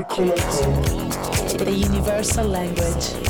Circle The universal language.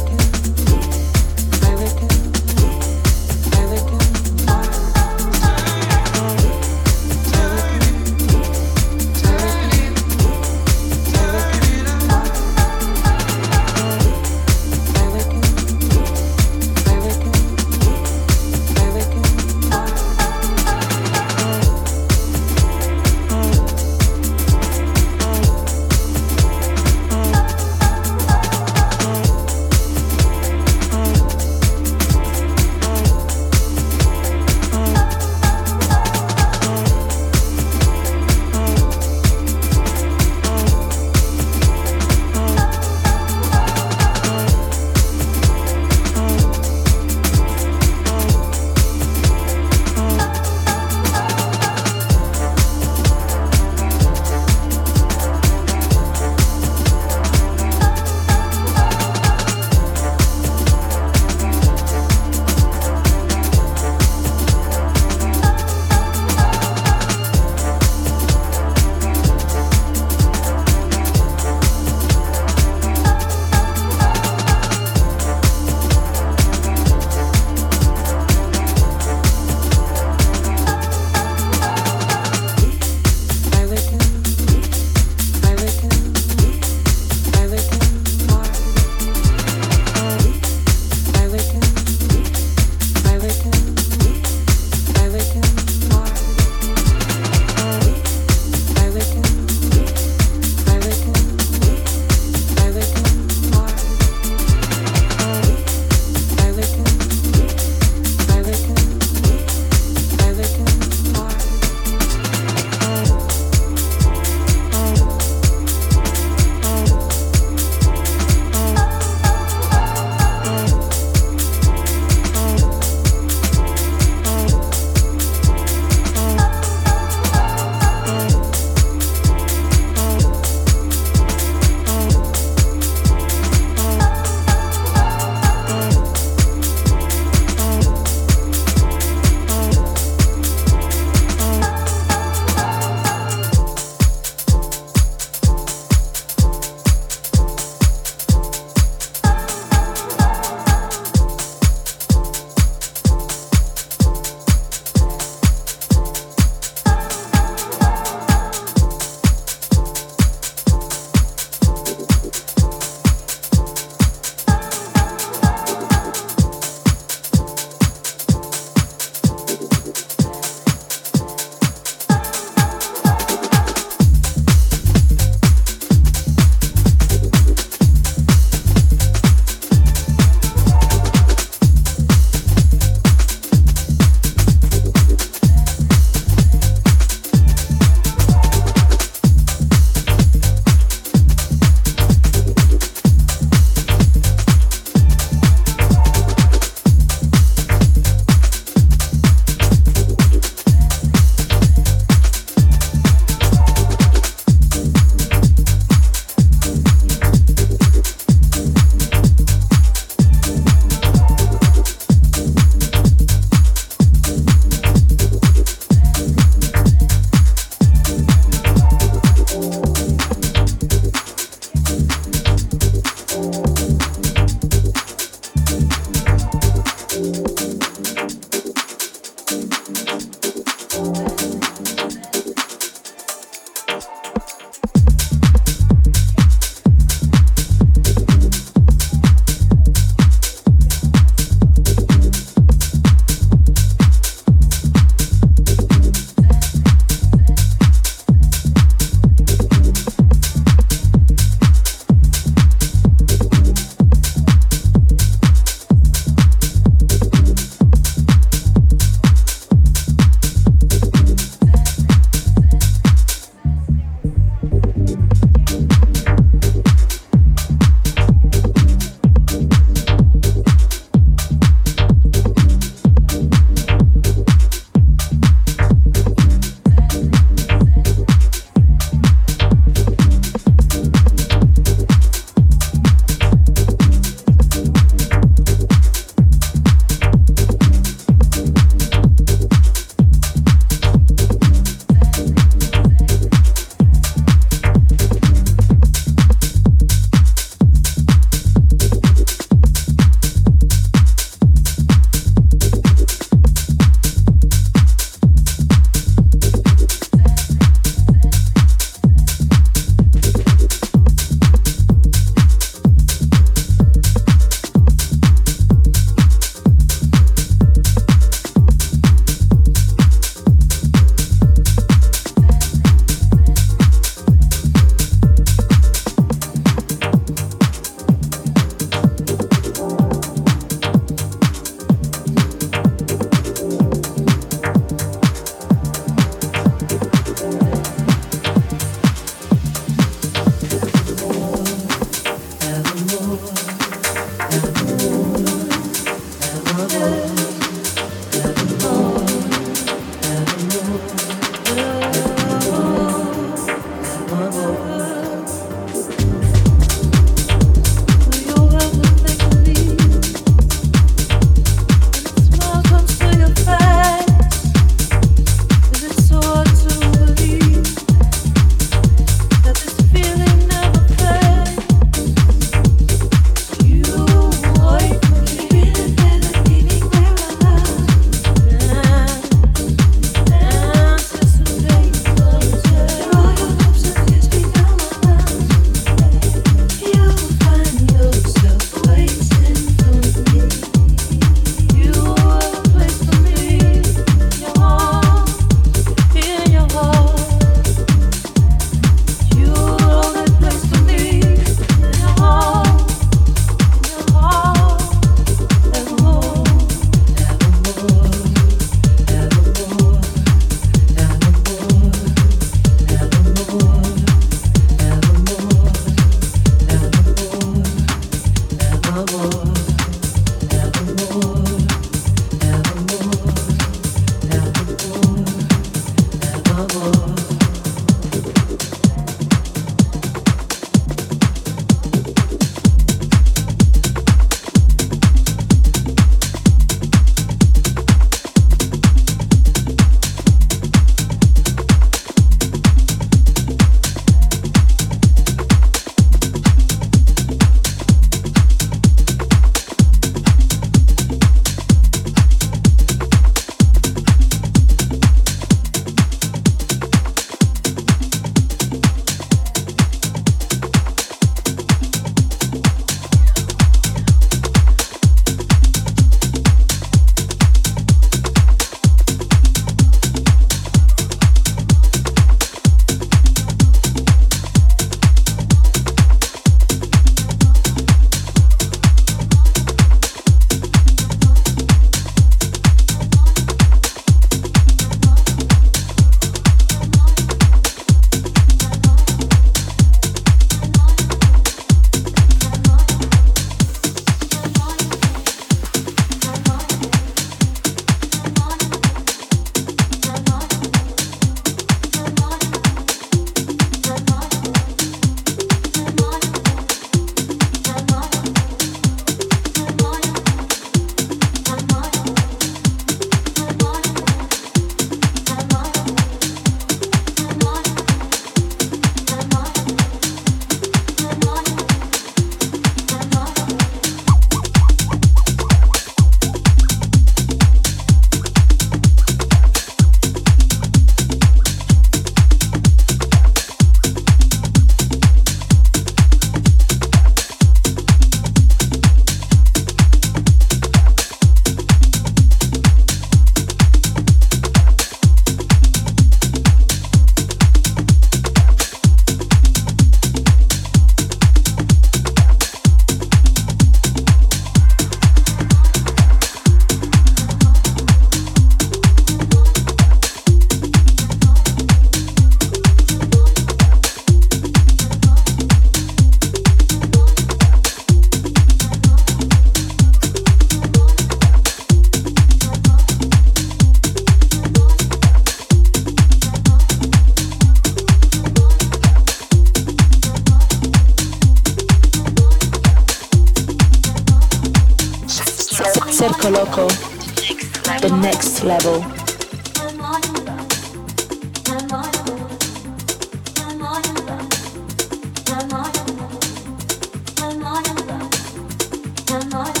Come on.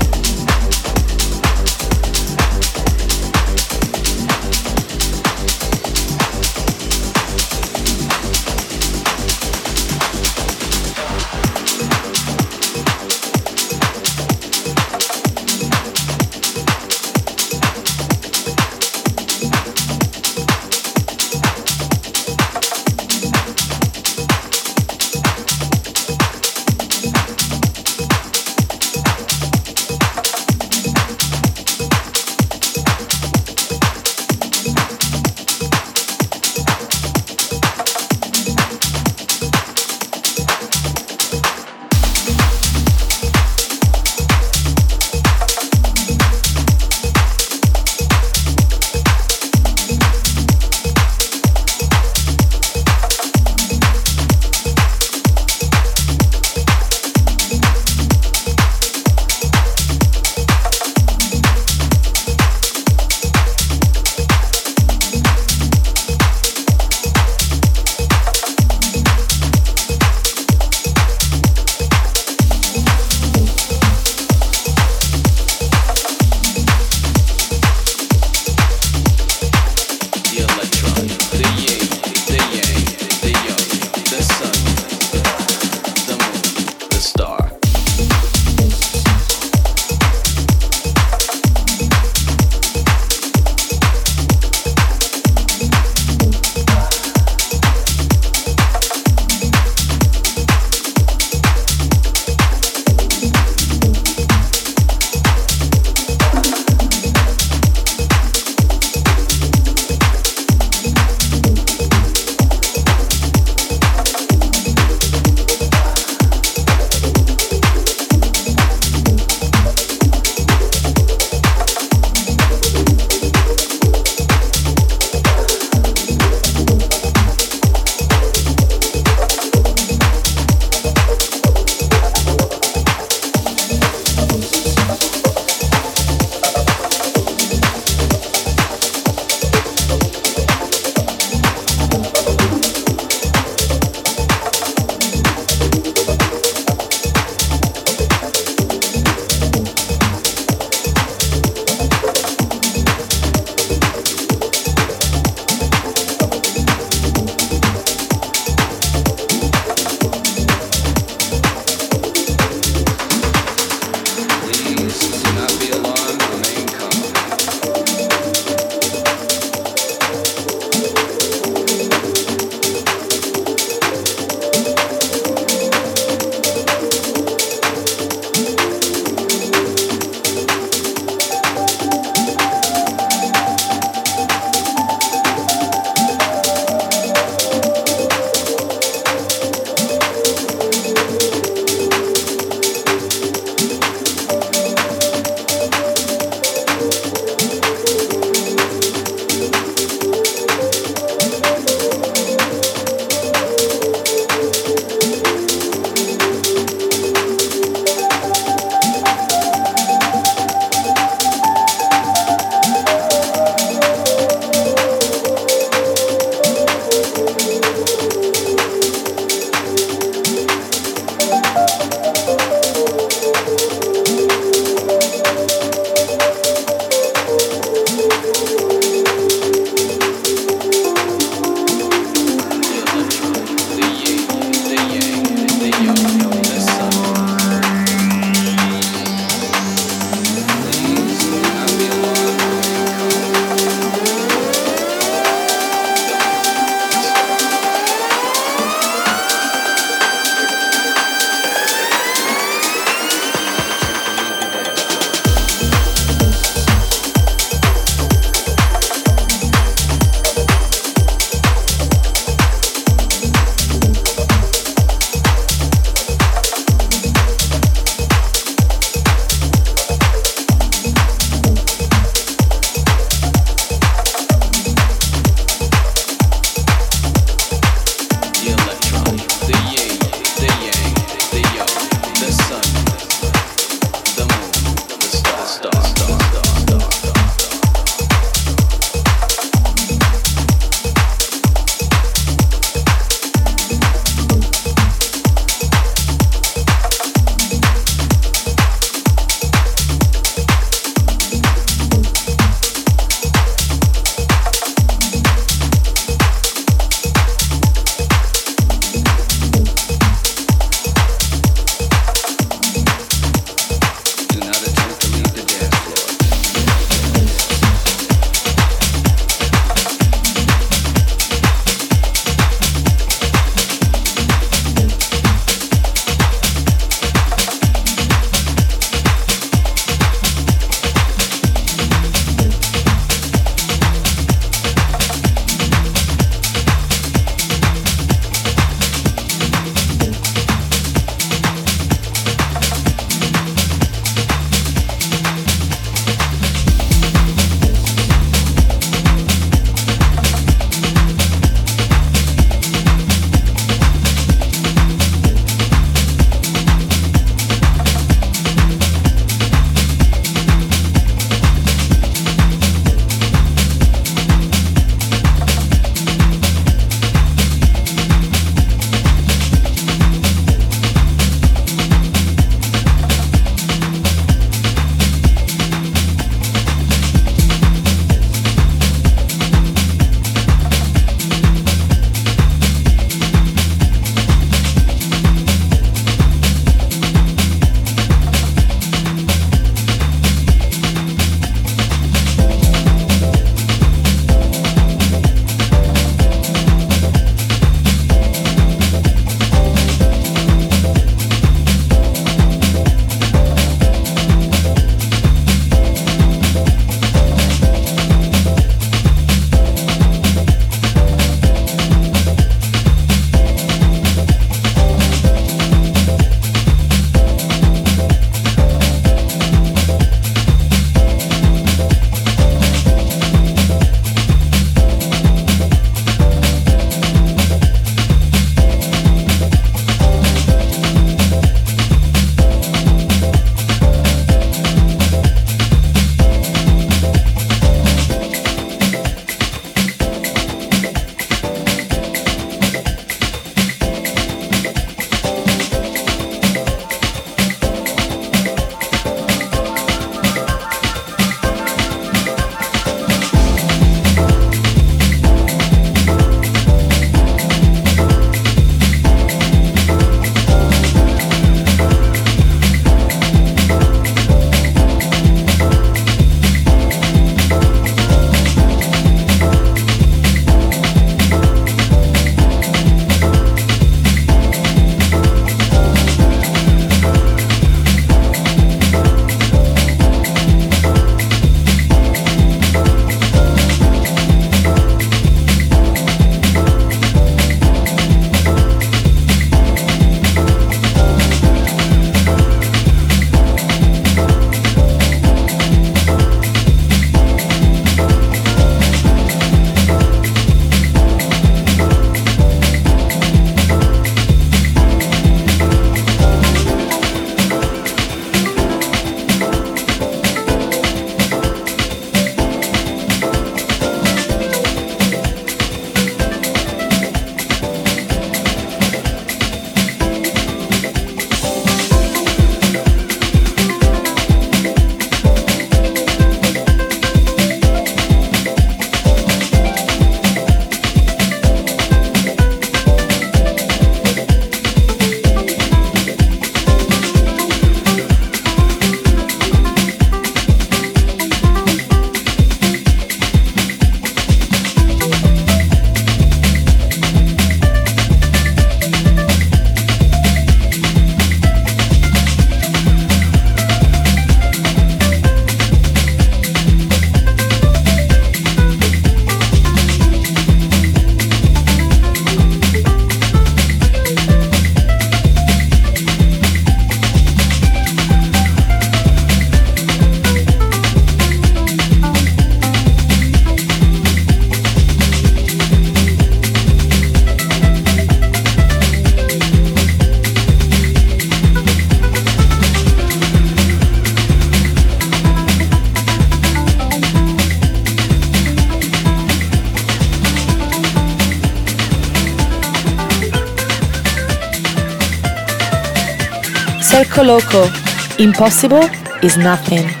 Impossible is nothing.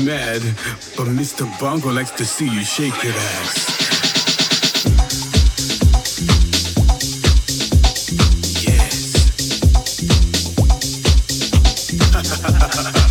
mad, but Mr. Bongo likes to see you shake your ass. Yes.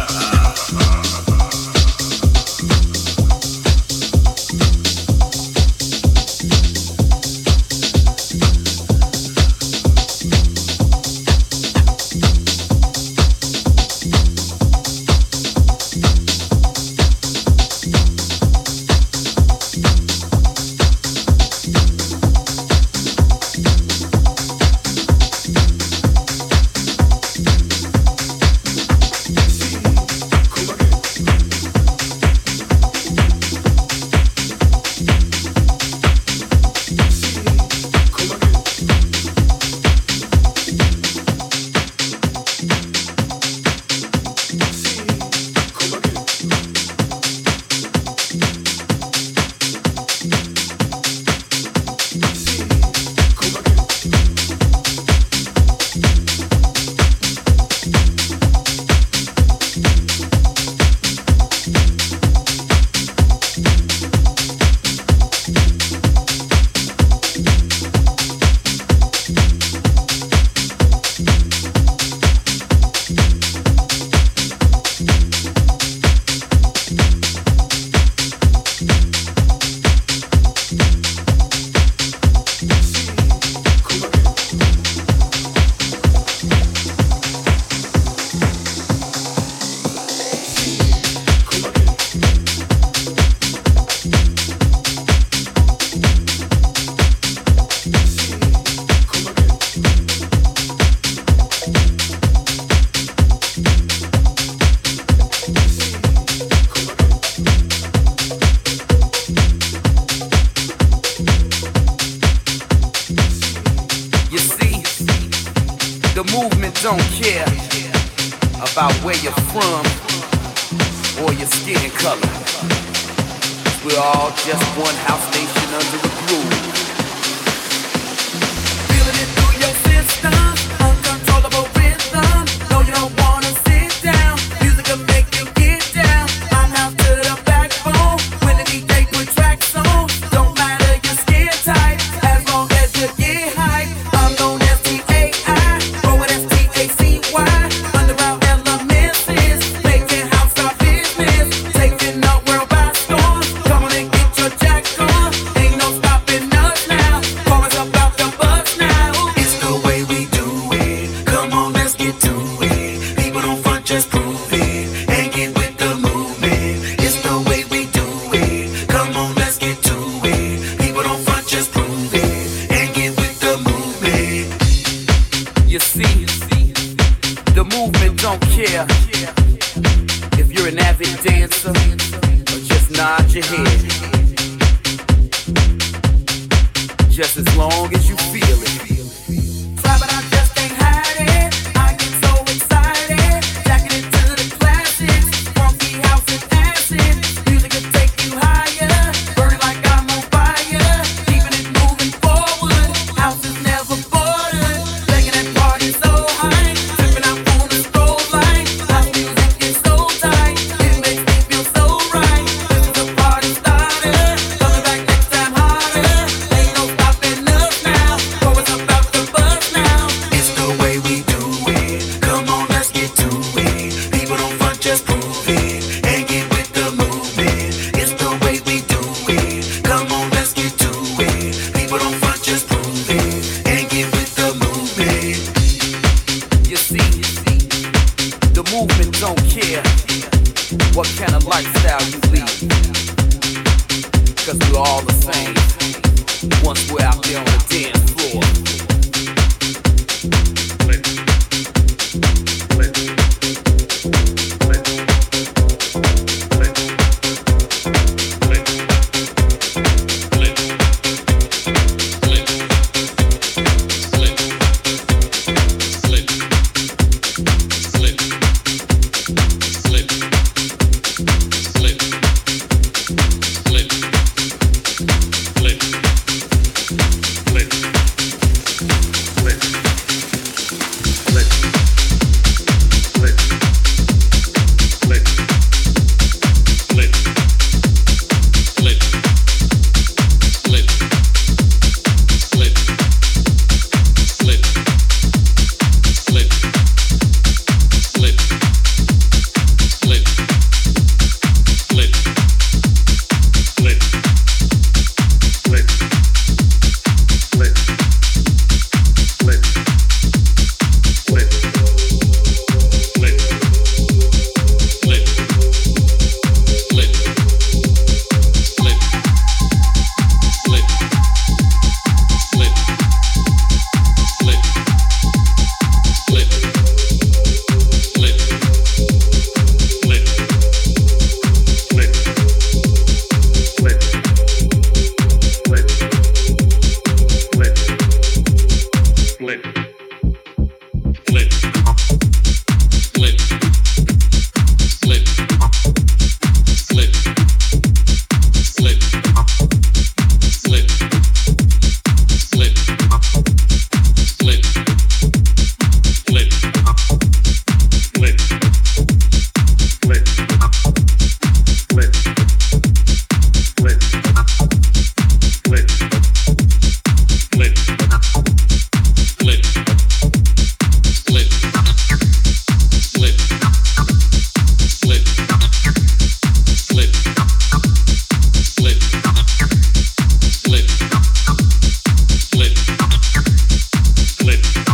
Split.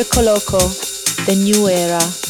Circoloco, The New Era.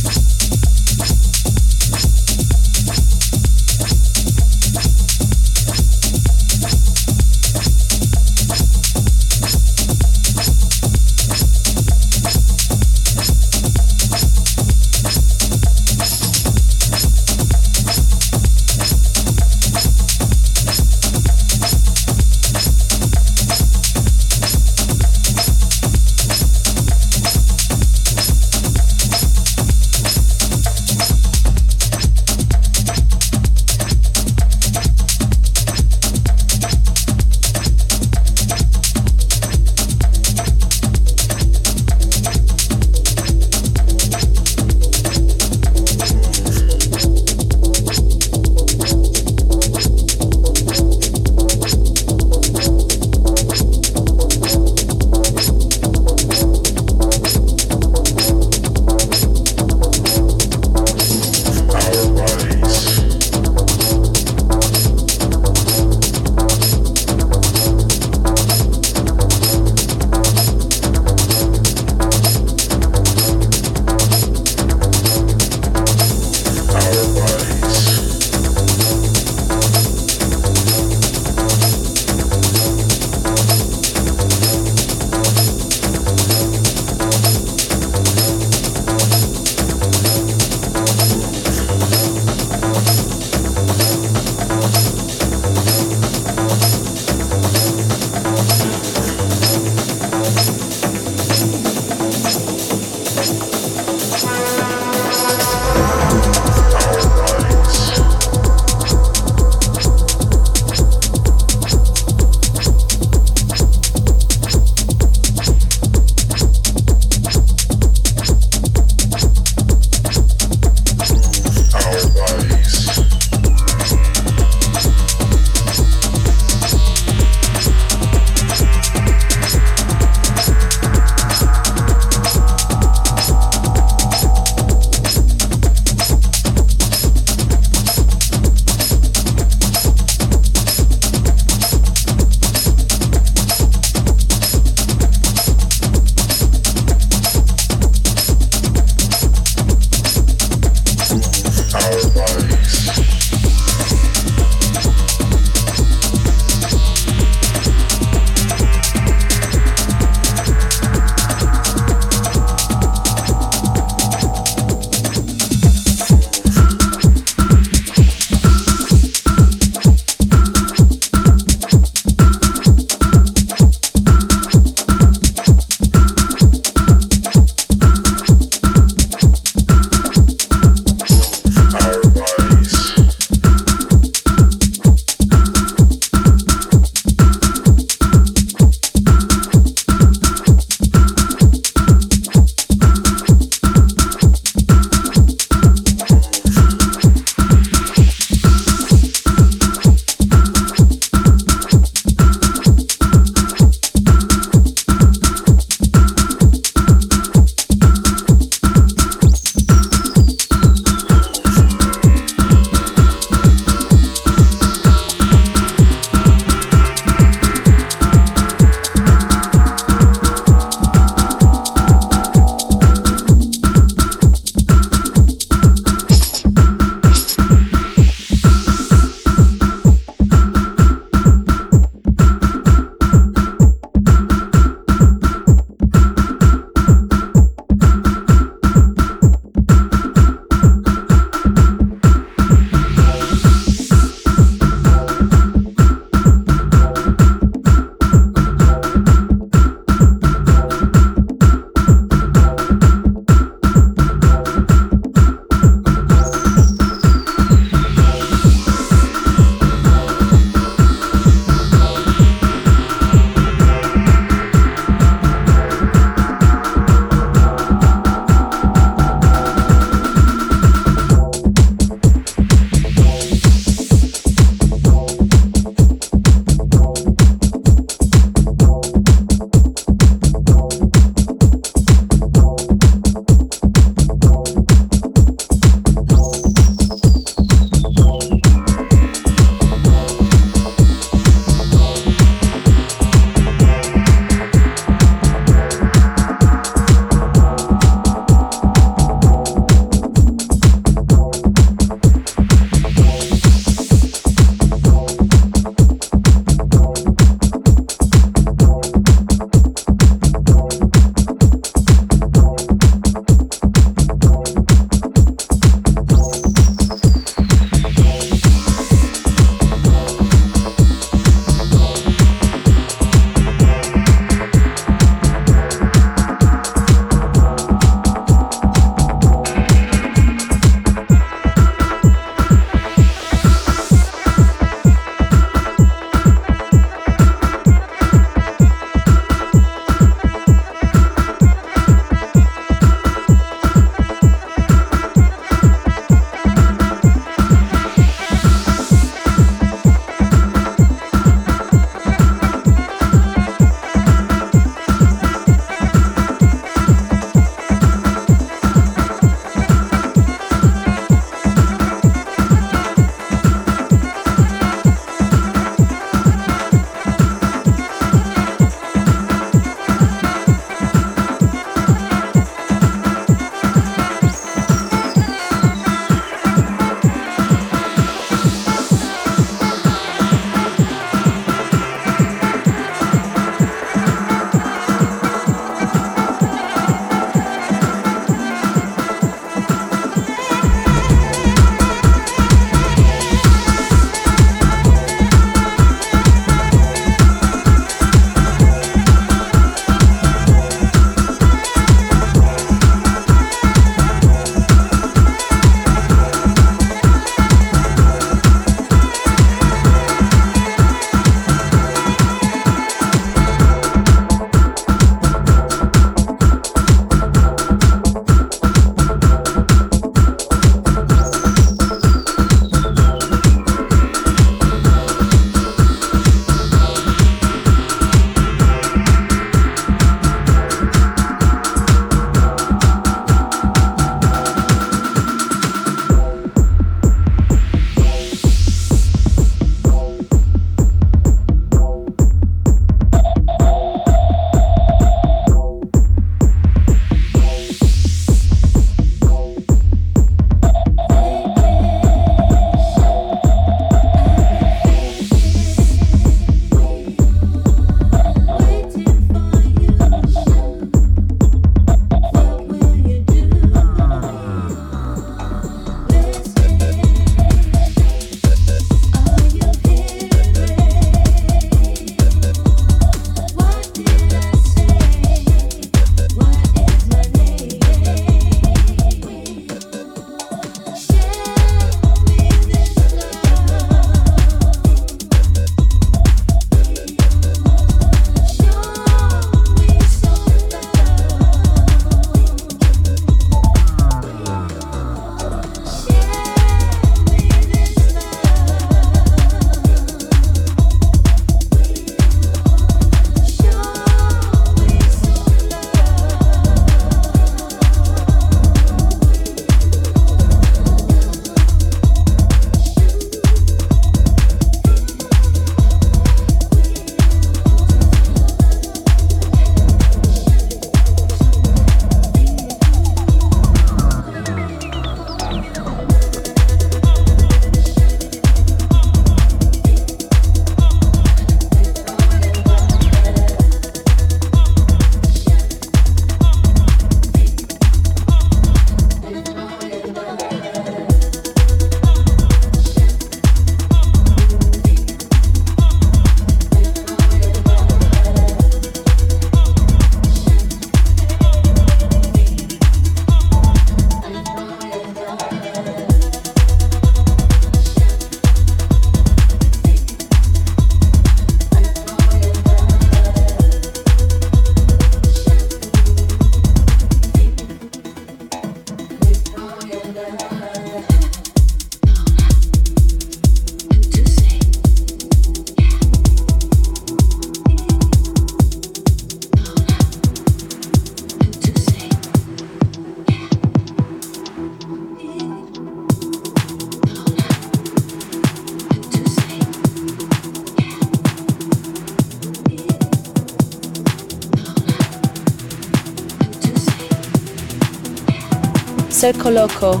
Circoloco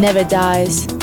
never dies.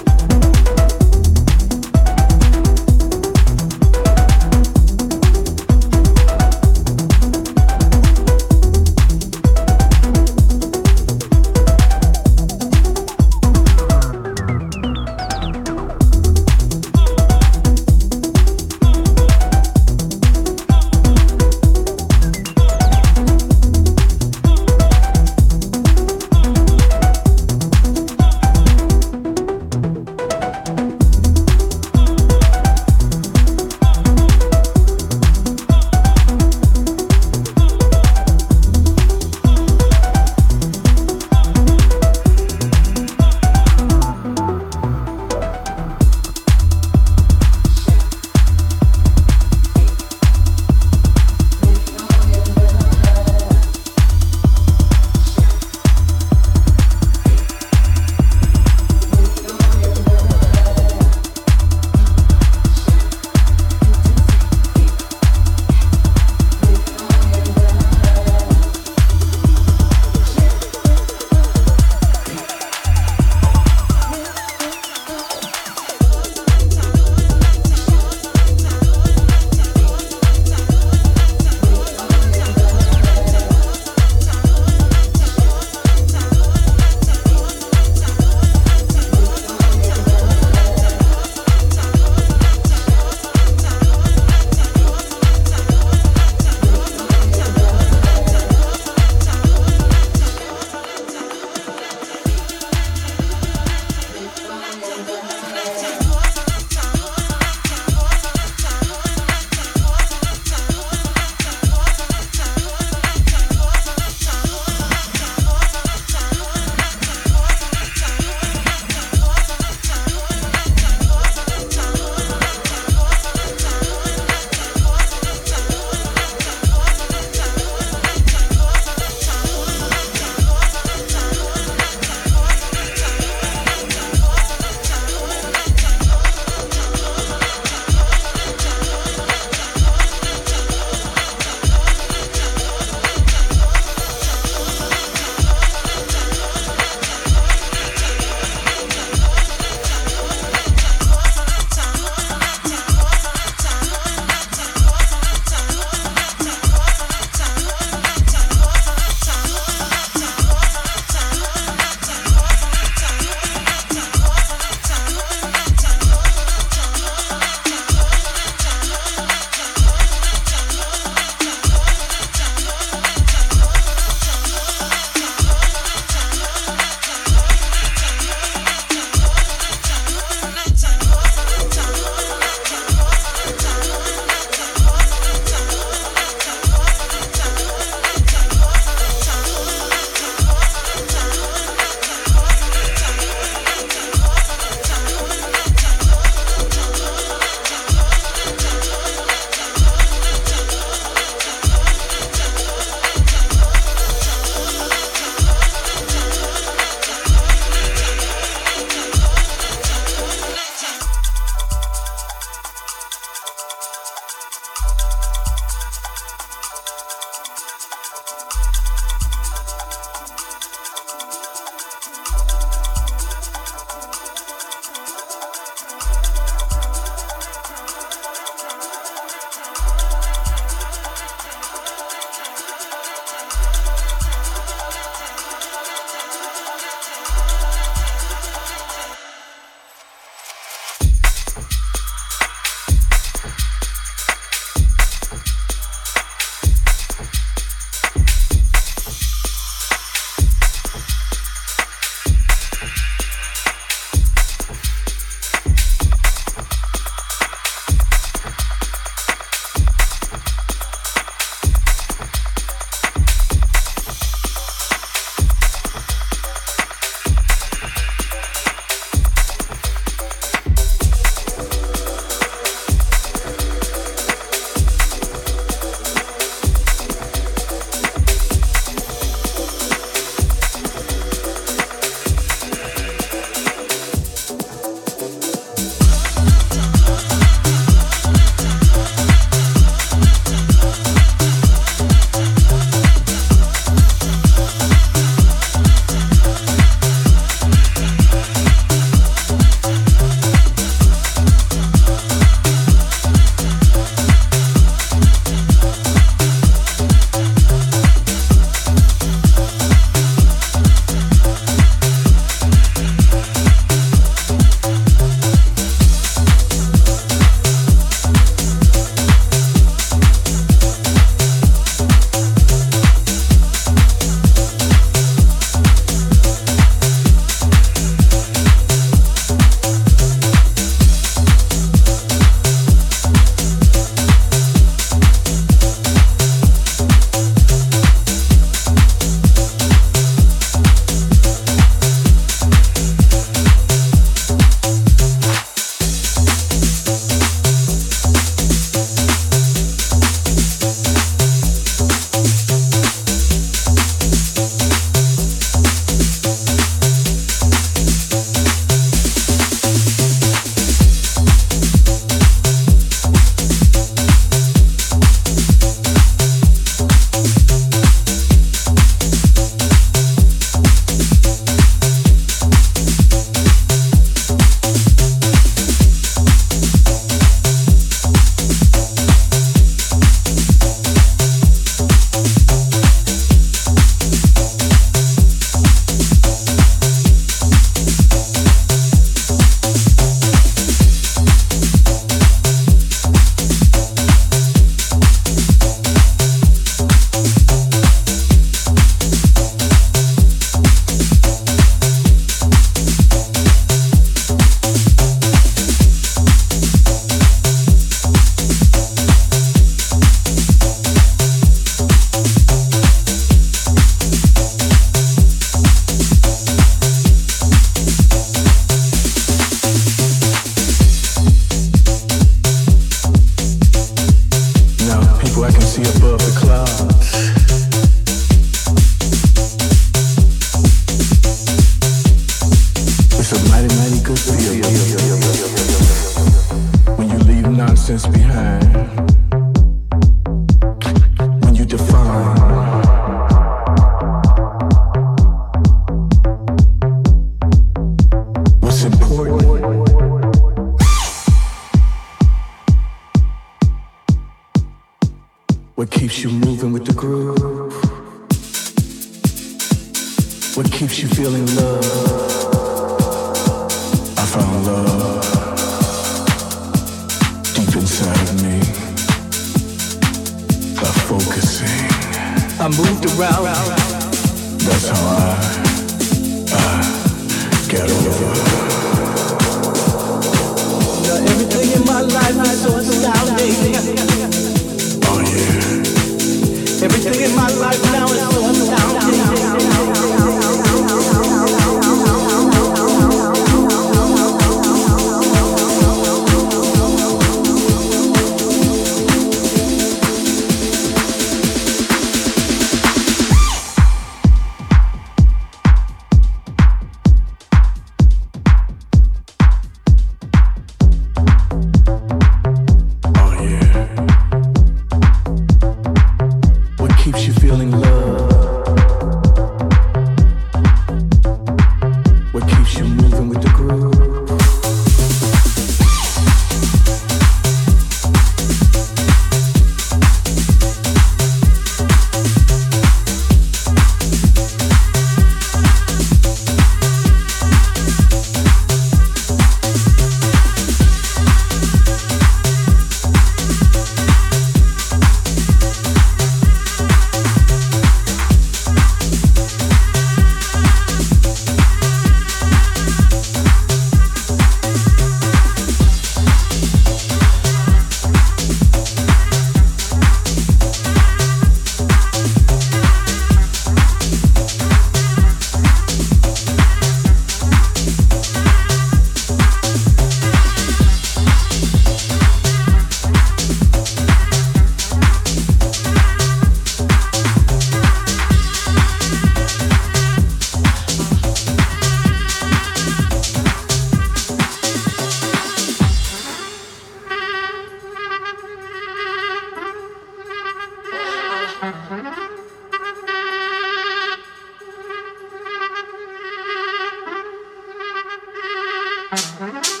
Uh-huh.